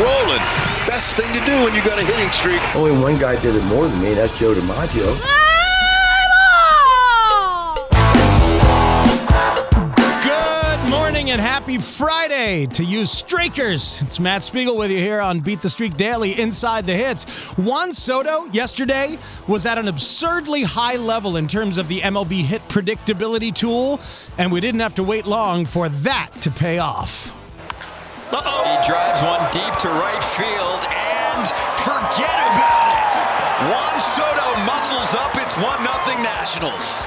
Rolling. Best thing to do when you got a hitting streak. Only one guy did it more than me. That's Joe DiMaggio. Good morning and happy Friday to you Streakers. It's Matt Spiegel with you here on Beat the Streak Daily Inside the Hits. Juan Soto yesterday was at an absurdly high level in terms of the MLB hit predictability tool, and we didn't have to wait long for that to pay off. Uh-oh. He drives one deep to right field and forget about it. Juan Soto muscles up. It's 1 nothing Nationals.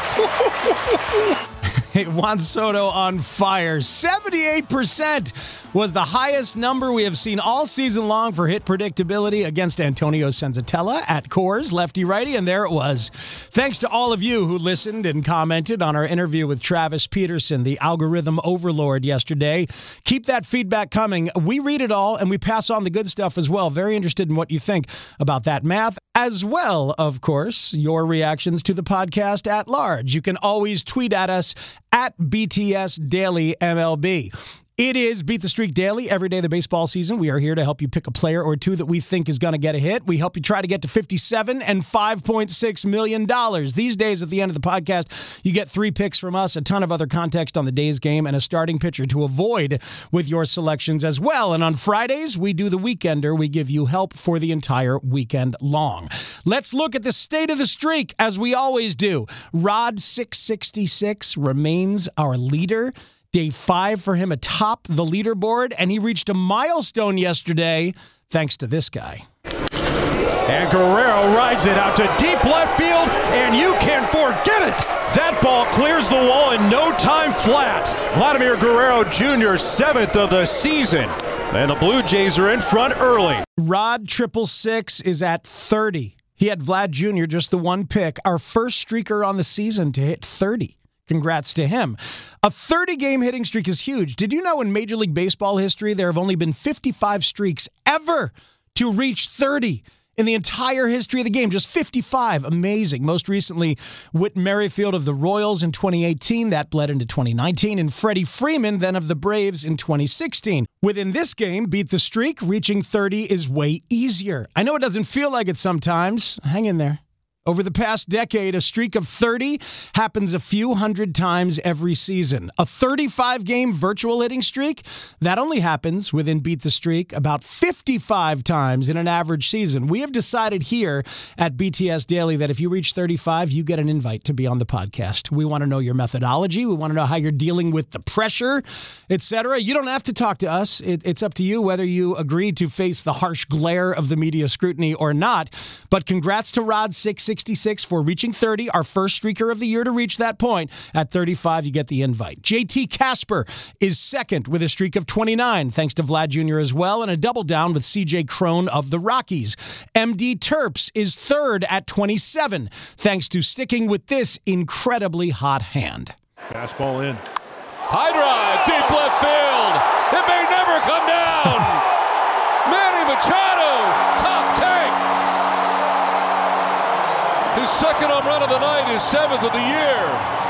Juan Soto on fire. 78% was the highest number we have seen all season long for hit predictability against Antonio Senzatela at Coors, lefty righty, and there it was. Thanks to all of you who listened and commented on our interview with Travis Peterson, the algorithm overlord, yesterday. Keep that feedback coming. We read it all and we pass on the good stuff as well. Very interested in what you think about that math, as well, of course, your reactions to the podcast at large. You can always tweet at us at BTS Daily MLB. It is Beat the Streak Daily every day of the baseball season. We are here to help you pick a player or two that we think is going to get a hit. We help you try to get to 57 and 5.6 million dollars. These days at the end of the podcast, you get three picks from us, a ton of other context on the day's game and a starting pitcher to avoid with your selections as well. And on Fridays, we do the weekender. We give you help for the entire weekend long. Let's look at the state of the streak as we always do. Rod 666 remains our leader. Day five for him atop the leaderboard, and he reached a milestone yesterday thanks to this guy. And Guerrero rides it out to deep left field, and you can forget it. That ball clears the wall in no time flat. Vladimir Guerrero Jr., seventh of the season. And the Blue Jays are in front early. Rod Triple Six is at 30. He had Vlad Jr., just the one pick, our first streaker on the season to hit 30. Congrats to him. A 30 game hitting streak is huge. Did you know in Major League Baseball history, there have only been 55 streaks ever to reach 30? in the entire history of the game. Just 55. Amazing. Most recently, Whit Merrifield of the Royals in 2018. That bled into 2019. And Freddie Freeman, then of the Braves in 2016. Within this game, beat the streak. Reaching 30 is way easier. I know it doesn't feel like it sometimes. Hang in there. Over the past decade, a streak of 30 happens a few hundred times every season. A 35 game virtual hitting streak, that only happens within Beat the Streak about 55 times in an average season. We have decided here at BTS Daily that if you reach 35, you get an invite to be on the podcast. We want to know your methodology. We want to know how you're dealing with the pressure, etc. You don't have to talk to us. It, it's up to you whether you agree to face the harsh glare of the media scrutiny or not. But congrats to Rod 6 66 for reaching 30, our first streaker of the year to reach that point. At 35, you get the invite. JT Casper is second with a streak of 29, thanks to Vlad Jr. as well, and a double down with CJ Cron of the Rockies. MD Terps is third at 27, thanks to sticking with this incredibly hot hand. Fastball in. High drive, deep left field. It may never come down. Manny Machado, His second home run of the night, his seventh of the year.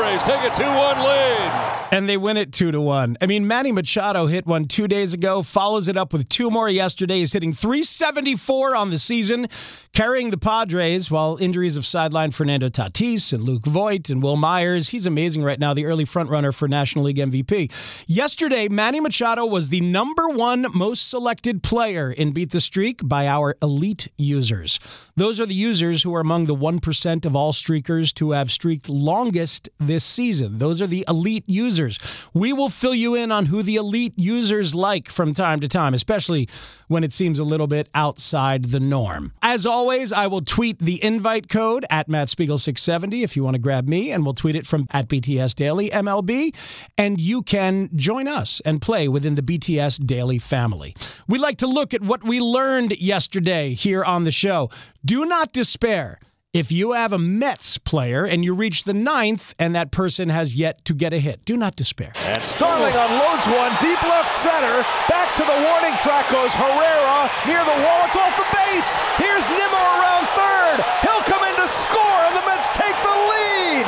Padres take a 2 1 lead. And they win it two to one. I mean, Manny Machado hit one two days ago, follows it up with two more yesterday. He's hitting 374 on the season, carrying the Padres while injuries of sideline Fernando Tatis and Luke Voit and Wil Myers. He's amazing right now, the early frontrunner for National League MVP. Yesterday, Manny Machado was the number one most selected player in Beat the Streak by our elite users. Those are the users who are among the 1% of all streakers to have streaked longest this season. Those are the elite users. We will fill you in on who the elite users like from time to time, especially when it seems a little bit outside the norm. As always, I will tweet the invite code at Matt Spiegel 670 if you want to grab me, and we'll tweet it from at BTS Daily MLB, and you can join us and play within the BTS Daily family. We like to look at what we learned yesterday here on the show. Do not despair. If you have a Mets player and you reach the ninth and that person has yet to get a hit, do not despair. And Starling unloads one deep left center. Back to the warning track goes Herrera near the wall. It's off the base. Here's Nimmo around third. He'll come in to score, and the Mets take the lead.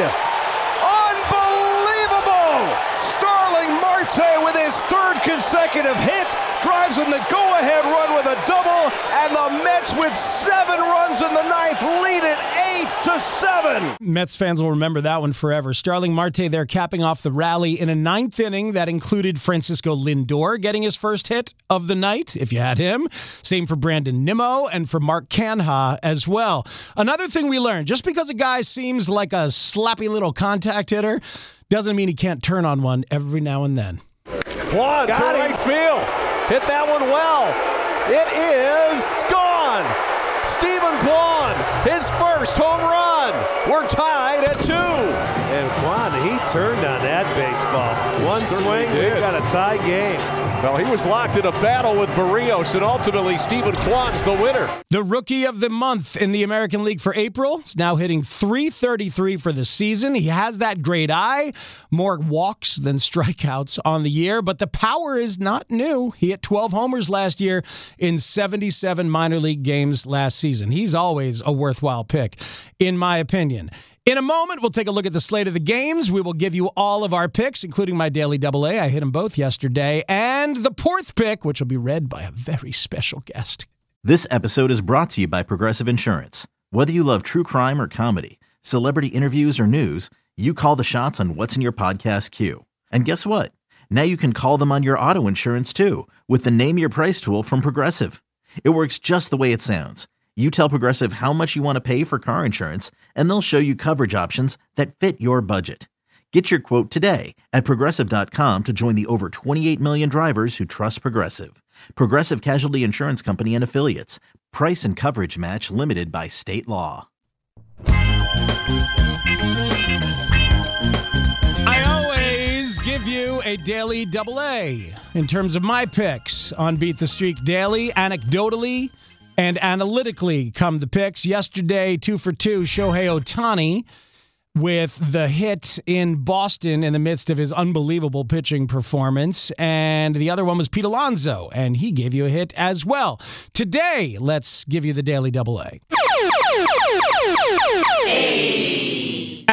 Unbelievable! Starling Marte with consecutive hit drives in the go-ahead run with a double, and the Mets with seven runs in the ninth lead it eight to seven. Mets fans will remember that one forever. Starling Marte there capping off the rally in a ninth inning that included Francisco Lindor getting his first hit of the night, if you had him. Same for Brandon Nimmo and for Mark Canha as well. Another thing we learned, just because a guy seems like a slappy little contact hitter, doesn't mean he can't turn on one every now and then. One to right field. Hit that one well. It is gone. Steven Kwan, his first home run. We're tied at two. And Kwan, he turned on that baseball. One swing, did. we've got a tie game. Well, he was locked in a battle with Barrios, and ultimately Steven Kwan's the winner. The rookie of the month in the American League for April is now hitting 333 for the season. He has that great eye, more walks than strikeouts on the year, but the power is not new. He hit 12 homers last year in 77 minor league games last season. He's always a worthwhile pick, in my opinion. In a moment, we'll take a look at the slate of the games. We will give you all of our picks, including my daily double A. I hit them both yesterday. And the fourth pick, which will be read by a very special guest. This episode is brought to you by Progressive Insurance. Whether you love true crime or comedy, celebrity interviews or news, you call the shots on what's in your podcast queue. And guess what? Now you can call them on your auto insurance too with the Name Your Price tool from Progressive. It works just the way it sounds. You tell Progressive how much you want to pay for car insurance, and they'll show you coverage options that fit your budget. Get your quote today at progressive.com to join the over 28 million drivers who trust Progressive. Progressive Casualty Insurance Company and Affiliates. Price and coverage match limited by state law. I always give you a daily double A in terms of my picks on Beat the Streak Daily, anecdotally and analytically come the picks. Yesterday, two for two, Shohei Ohtani with the hit in Boston in the midst of his unbelievable pitching performance. And the other one was Pete Alonso, and he gave you a hit as well. Today, let's give you the daily double A.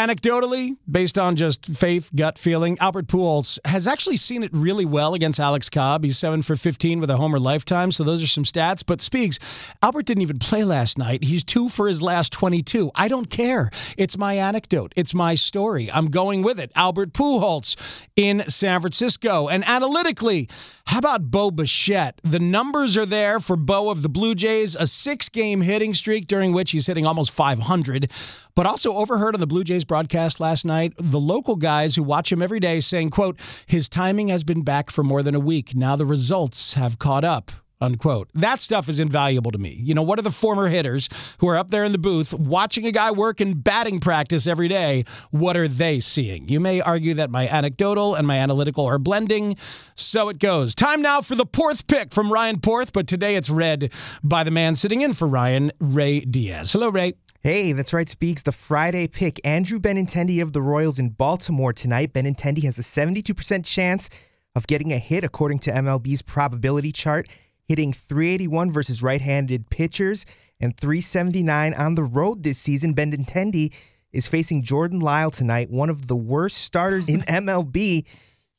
Anecdotally, based on just faith, gut feeling, Albert Pujols has actually seen it really well against Alex Cobb. He's 7 for 15 with a homer lifetime, so those are some stats. But Speaks, Albert didn't even play last night. He's 2 for his last 22. I don't care. It's my anecdote. It's my story. I'm going with it. Albert Pujols in San Francisco. And analytically, how about Bo Bichette? The numbers are there for Bo of the Blue Jays, a six-game hitting streak during which he's hitting almost 500. But also overheard on the Blue Jays broadcast last night, the local guys who watch him every day saying, quote, his timing has been back for more than a week. Now the results have caught up. Unquote. That stuff is invaluable to me. You know, what are the former hitters who are up there in the booth watching a guy work in batting practice every day? What are they seeing? You may argue that my anecdotal and my analytical are blending. So it goes. Time now for the Porth pick from Ryan Porth, but today it's read by the man sitting in for Ryan, Ray Diaz. Hello, Ray. Hey, that's right, Speaks. The Friday pick. Andrew Benintendi of the Royals in Baltimore tonight. Benintendi has a 72% chance of getting a hit according to MLB's probability chart, hitting 381 versus right handed pitchers and 379 on the road this season. Benintendi is facing Jordan Lyle tonight, one of the worst starters in MLB.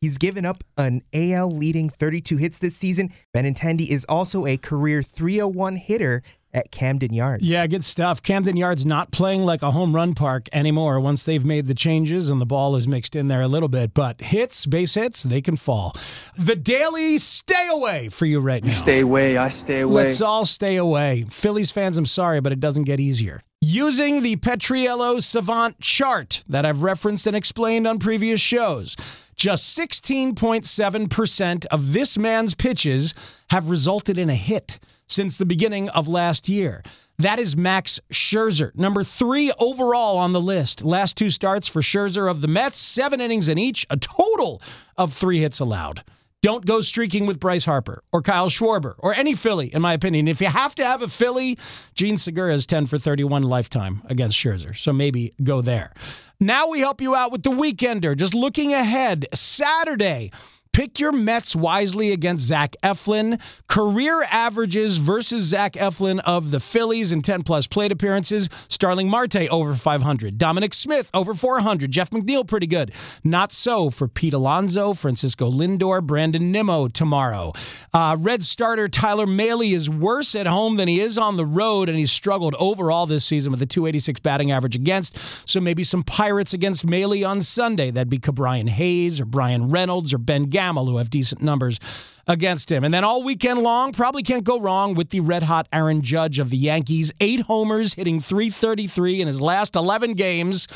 He's given up an AL leading 32 hits this season. Benintendi is also a career 301 hitter at Camden Yards. Yeah, good stuff. Camden Yards not playing like a home run park anymore once they've made the changes and the ball is mixed in there a little bit. But hits, base hits, they can fall. The daily stay away for you right now. Stay away, I stay away. Let's all stay away. Phillies fans, I'm sorry, but it doesn't get easier. Using the Petriello Savant chart that I've referenced and explained on previous shows, just 16.7% of this man's pitches have resulted in a hit since the beginning of last year. That is Max Scherzer, number three overall on the list. Last two starts for Scherzer of the Mets, seven innings in each, a total of three hits allowed. Don't go streaking with Bryce Harper or Kyle Schwarber or any Philly, in my opinion. If you have to have a Philly, Jean Segura is 10 for 31 lifetime against Scherzer. So maybe go there. Now we help you out with the weekender. Just looking ahead, Saturday. Pick your Mets wisely against Zach Eflin. Career averages versus Zach Eflin of the Phillies in 10 plus plate appearances. Starling Marte over 500. Dominic Smith over 400. Jeff McNeil pretty good. Not so for Pete Alonso, Francisco Lindor, Brandon Nimmo tomorrow. Uh, Red starter Tyler Mahle is worse at home than he is on the road, and he's struggled overall this season with a 286 batting average against. So maybe some Pirates against Mahle on Sunday. That'd be Ke'Bryan Hayes or Bryan Reynolds or Ben Gamel, who have decent numbers against him. And then all weekend long, probably can't go wrong with the red hot Aaron Judge of the Yankees. Eight homers, hitting 333 in his last 11 games.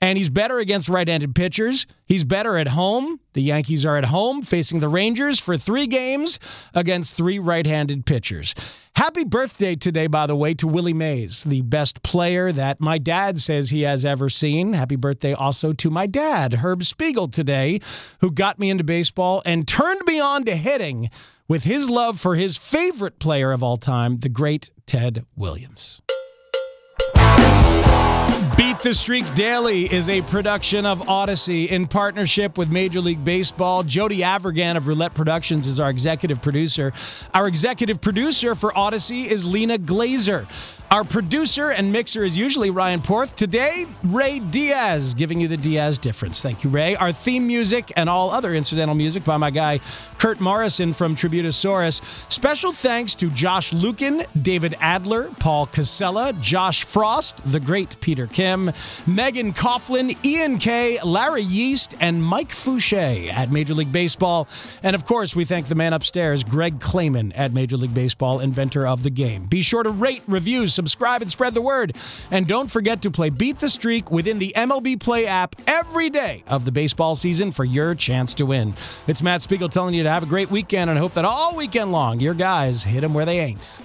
And he's better against right handed pitchers. He's better at home. The Yankees are at home facing the Rangers for three games against three right handed pitchers. Happy birthday today, by the way, to Willie Mays, the best player that my dad says he has ever seen. Happy birthday also to my dad, Herb Spiegel, today, who got me into baseball and turned me on to hitting with his love for his favorite player of all time, the great Ted Williams. The Streak Daily is a production of Audacy in partnership with Major League Baseball. Jody Avirgan of Roulette Productions is our executive producer. Our executive producer for Audacy is Lena Glazer. Our producer and mixer is usually Ryan Porth. Today, Ray Diaz, giving you the Diaz difference. Thank you, Ray. Our theme music and all other incidental music by my guy, Kurt Morrison from Tributosaurus. Special thanks to Josh Lukin, David Adler, Paul Casella, Josh Frost, the great Peter Kim, Megan Coughlin, Ian Kay, Larry Yeast, and Mike Fouché at Major League Baseball. And of course, we thank the man upstairs, Greg Clayman at Major League Baseball, inventor of the game. Be sure to rate, review, subscribe, and spread the word. And don't forget to play Beat the Streak within the MLB Play app every day of the baseball season for your chance to win. It's Matt Spiegel telling you to have a great weekend and I hope that all weekend long your guys hit them where they ain't.